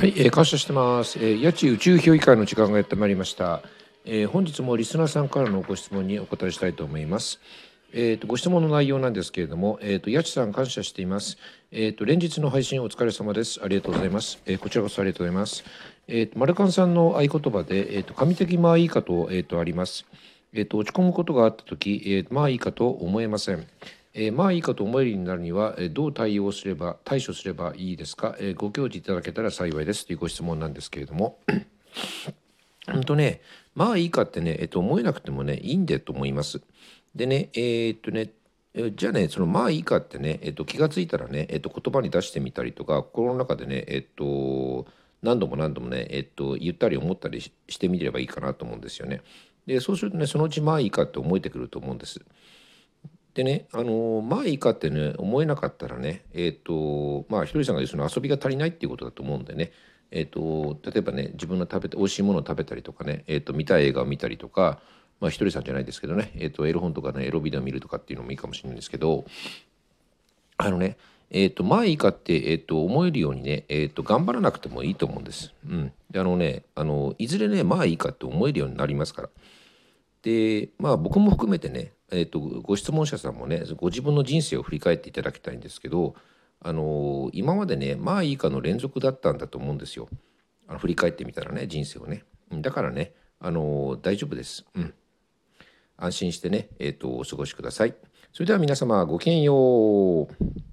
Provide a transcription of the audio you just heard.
はい、えー、感謝してます。えー、八千宇宙評議会の時間がやってまいりました。えー、本日もリスナーさんからのご質問にお答えしたいと思います。えーと、ご質問の内容なんですけれども、えーと、八千さん感謝しています。えーと、連日の配信お疲れ様です。ありがとうございます。えー、こちらこそありがとうございます。えー、とマルカンさんの合言葉で、えー、と神的まあいいかと,、えー、とあります。えー、と落ち込むことがあった時、えー、まあいいかと思えません。えー、まあいいかと思えるようになるには、え、どう対応すれば対処すればいいですか、え、ご教示いただけたら幸いですというご質問なんですけれども 本当ねまあいいかってね、えー、と思えなくてもねいいんでと思います。でねえー、っとねじゃあねそのまあいいかってね、えー、と気が付いたらね、えー、と言葉に出してみたりとか心の中でねえっ、と何度も何度もね、えっと、言ったり思ったりしてみればいいかなと思うんですよね。でそうするとねそのうちまあいいかって思えてくると思うんです。でね、あのまあいいかってね思えなかったらねえっ、ー、とまあひとりさんがその遊びが足りないっていうことだと思うんでねえっ、ー、と例えばね自分の食べて美味しいものを食べたりとかね、えーと、見たい映画を見たりとかまあひとりさんじゃないですけどね、えーと、エロ本とかねエロビデオ見るとかっていうのもいいかもしれないんですけどあのねえっ、とまあいいかって、えーと、思えるようにね、えー、と頑張らなくてもいいと思うんです。うん、であのねあのいずれねまあいいかって思えるようになりますから。でまあ僕も含めてね、えーと、ご質問者さんもねご自分の人生を振り返っていただきたいんですけどあの今までねまあいいかの連続だったんだと思うんですよ。あの振り返ってみたらね人生をね。だからねあの大丈夫です、うん、安心してね、えー、とお過ごしください。それでは皆様ごきげんよう。